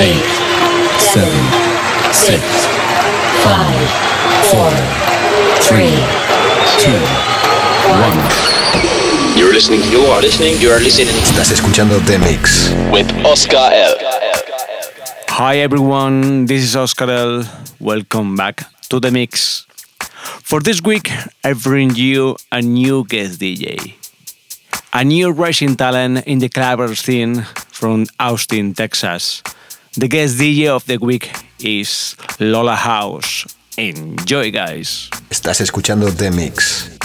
eight, seven, six, five, four, three, two, one. You're listening, you are listening, you are listening Estás escuchando The Mix. with Oscar L. Hi everyone, this is Oscar L. Welcome back to the mix. For this week, I bring you a new guest DJ, a new rising talent in the clubber scene from Austin, Texas. The guest DJ of the week is Lola House. Enjoy, guys. Estás escuchando The Mix.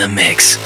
The mix.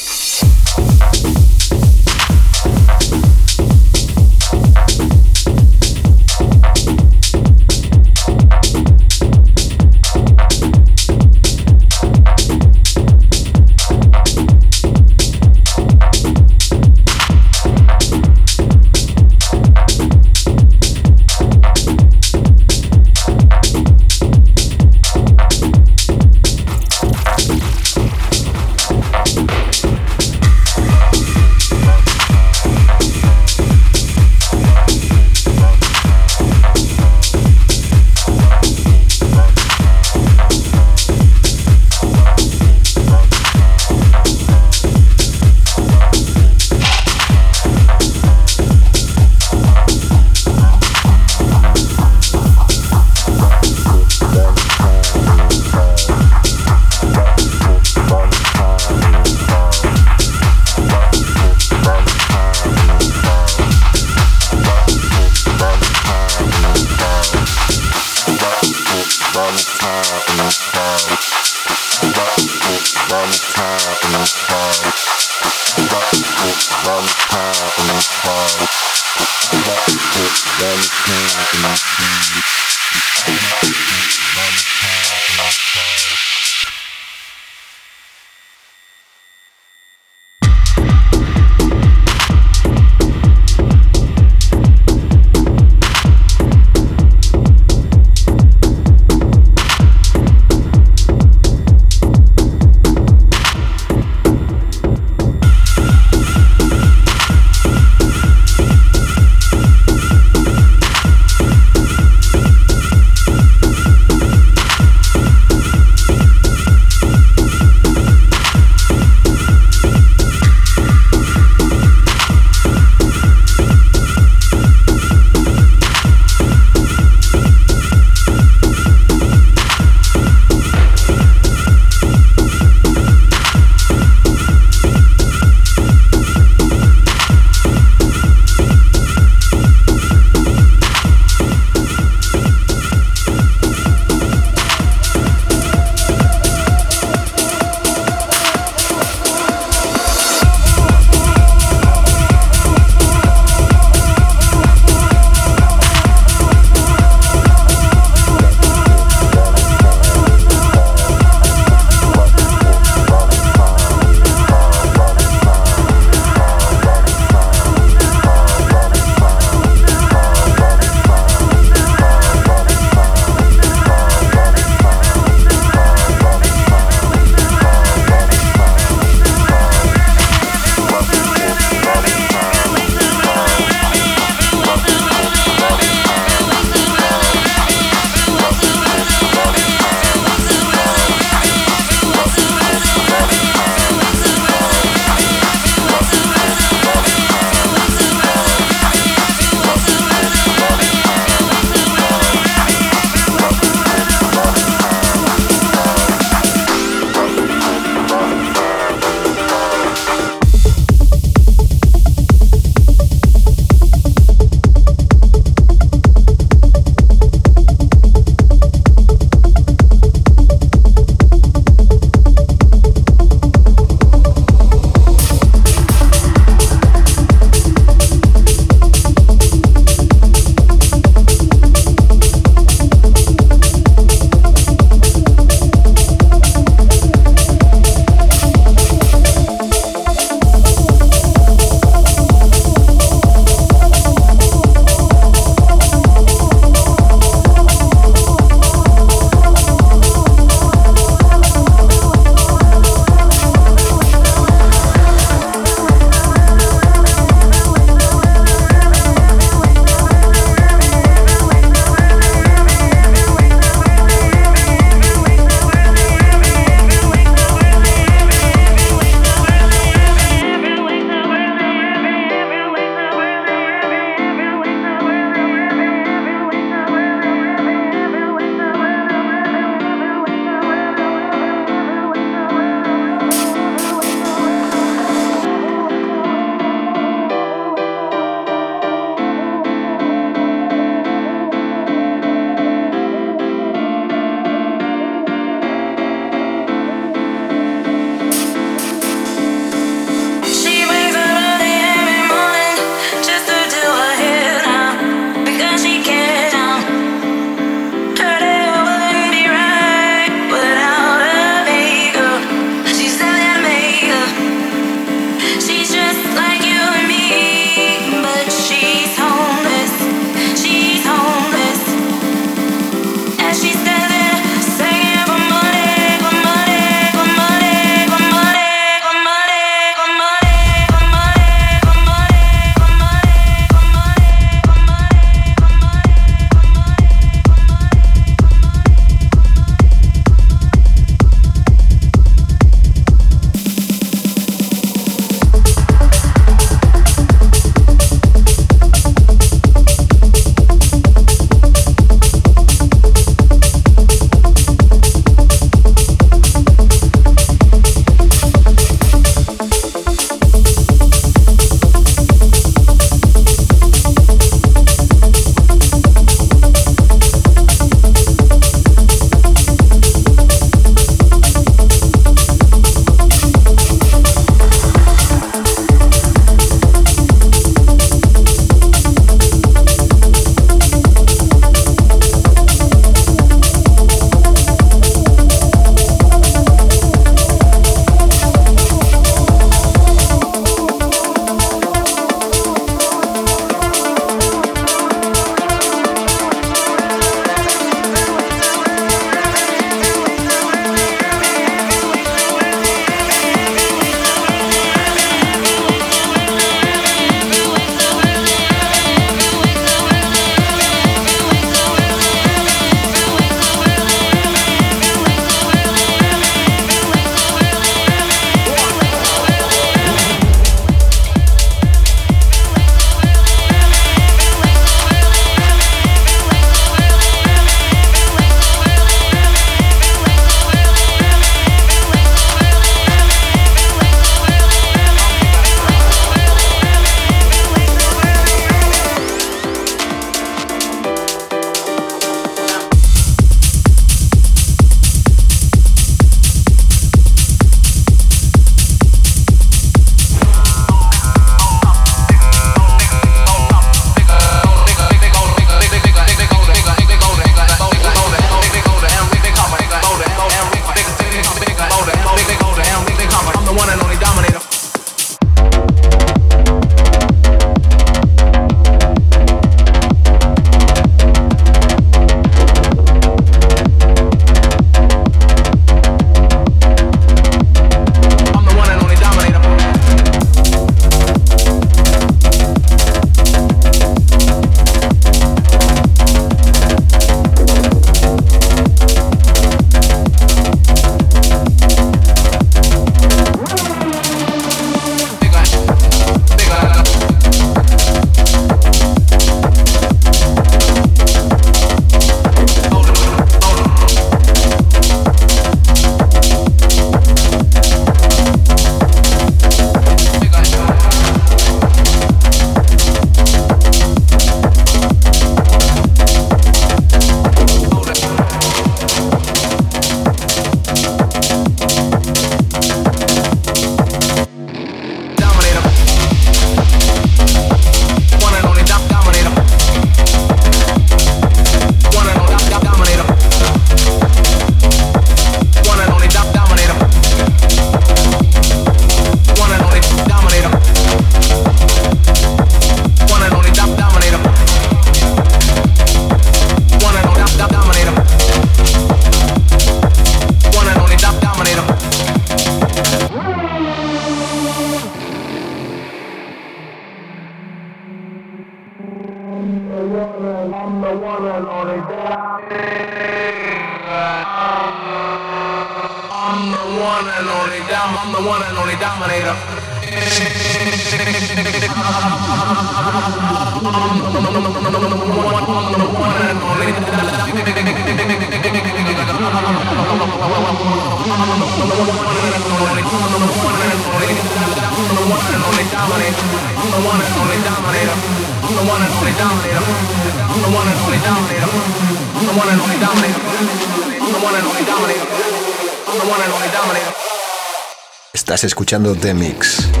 Escuchando The Mix.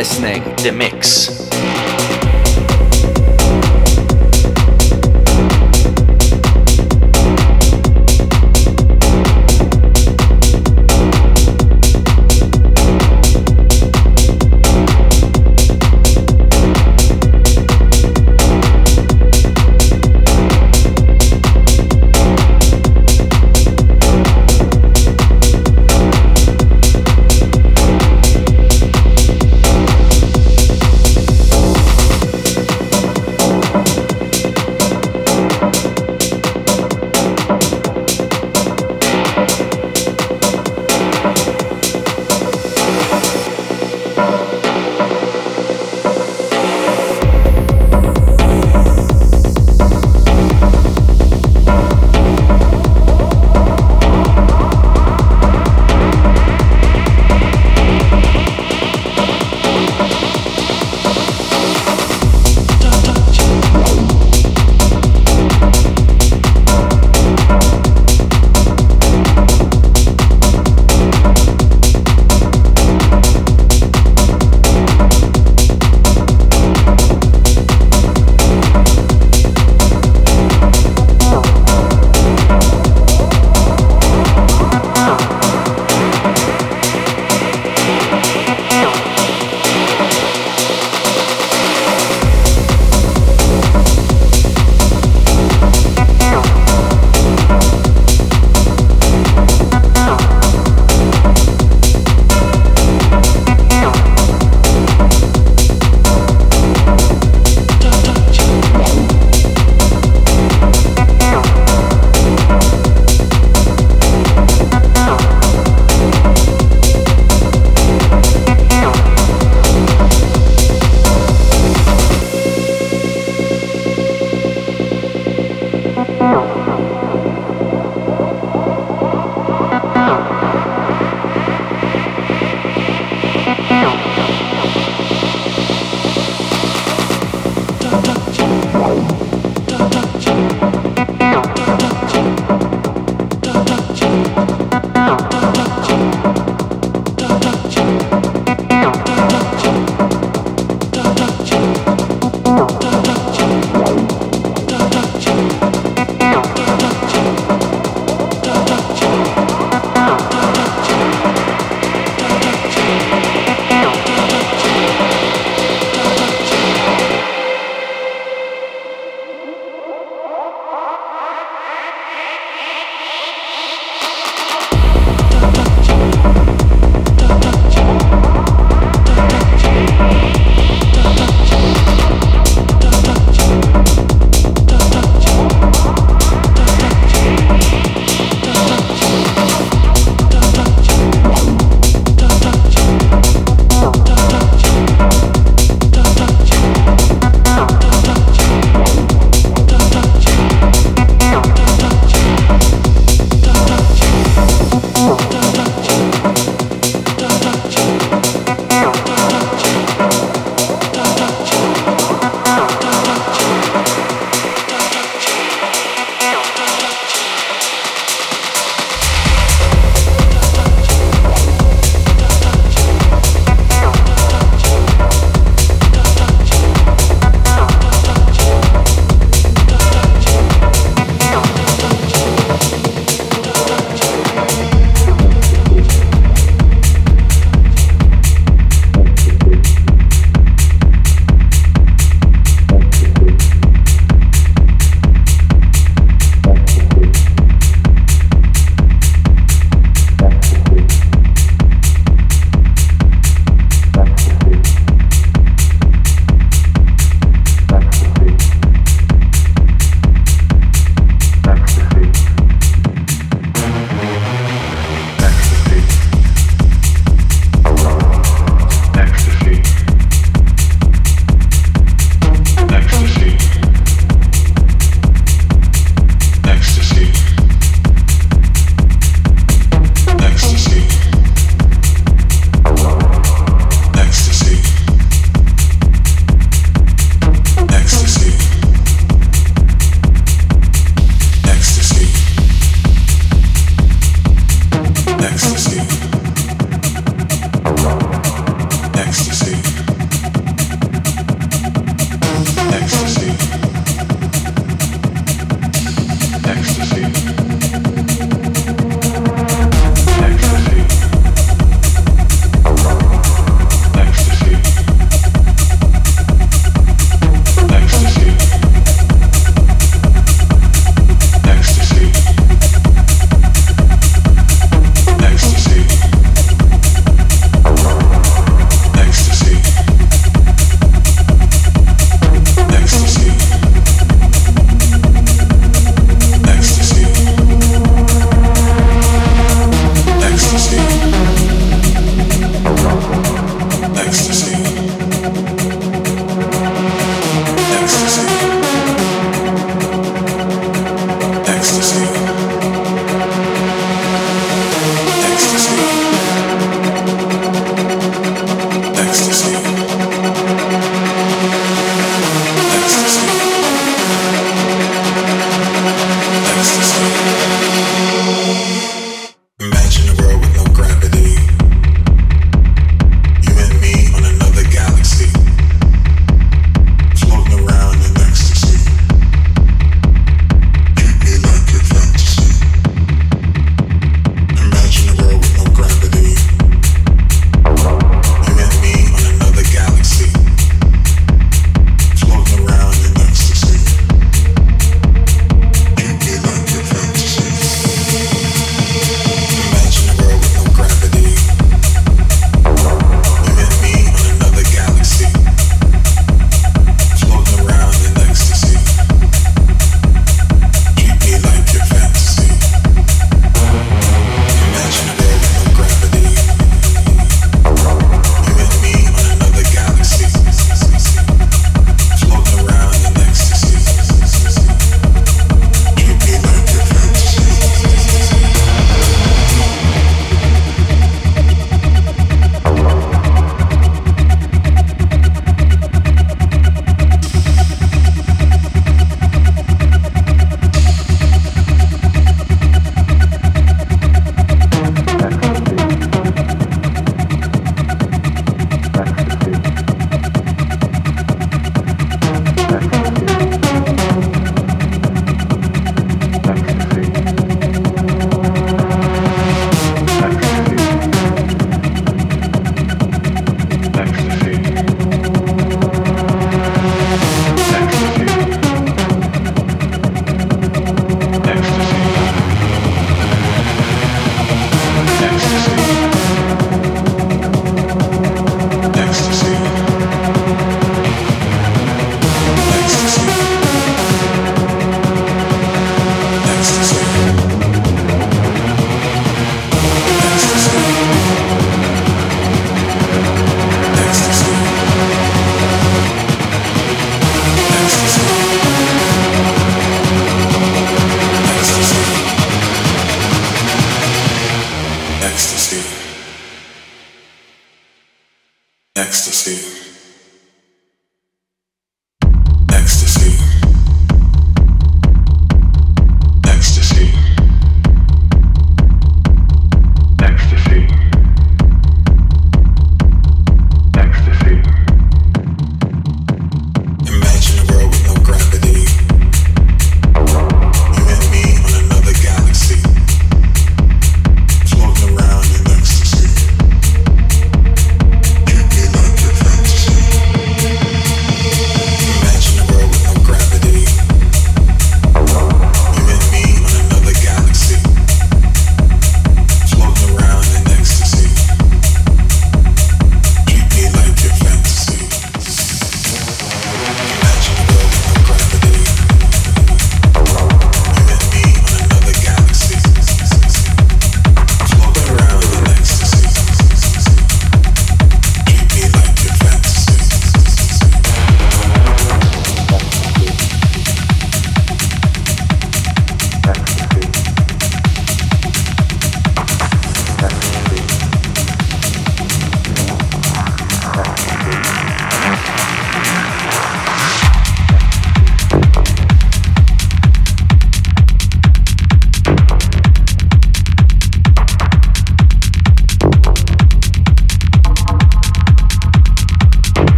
Listening The Mix.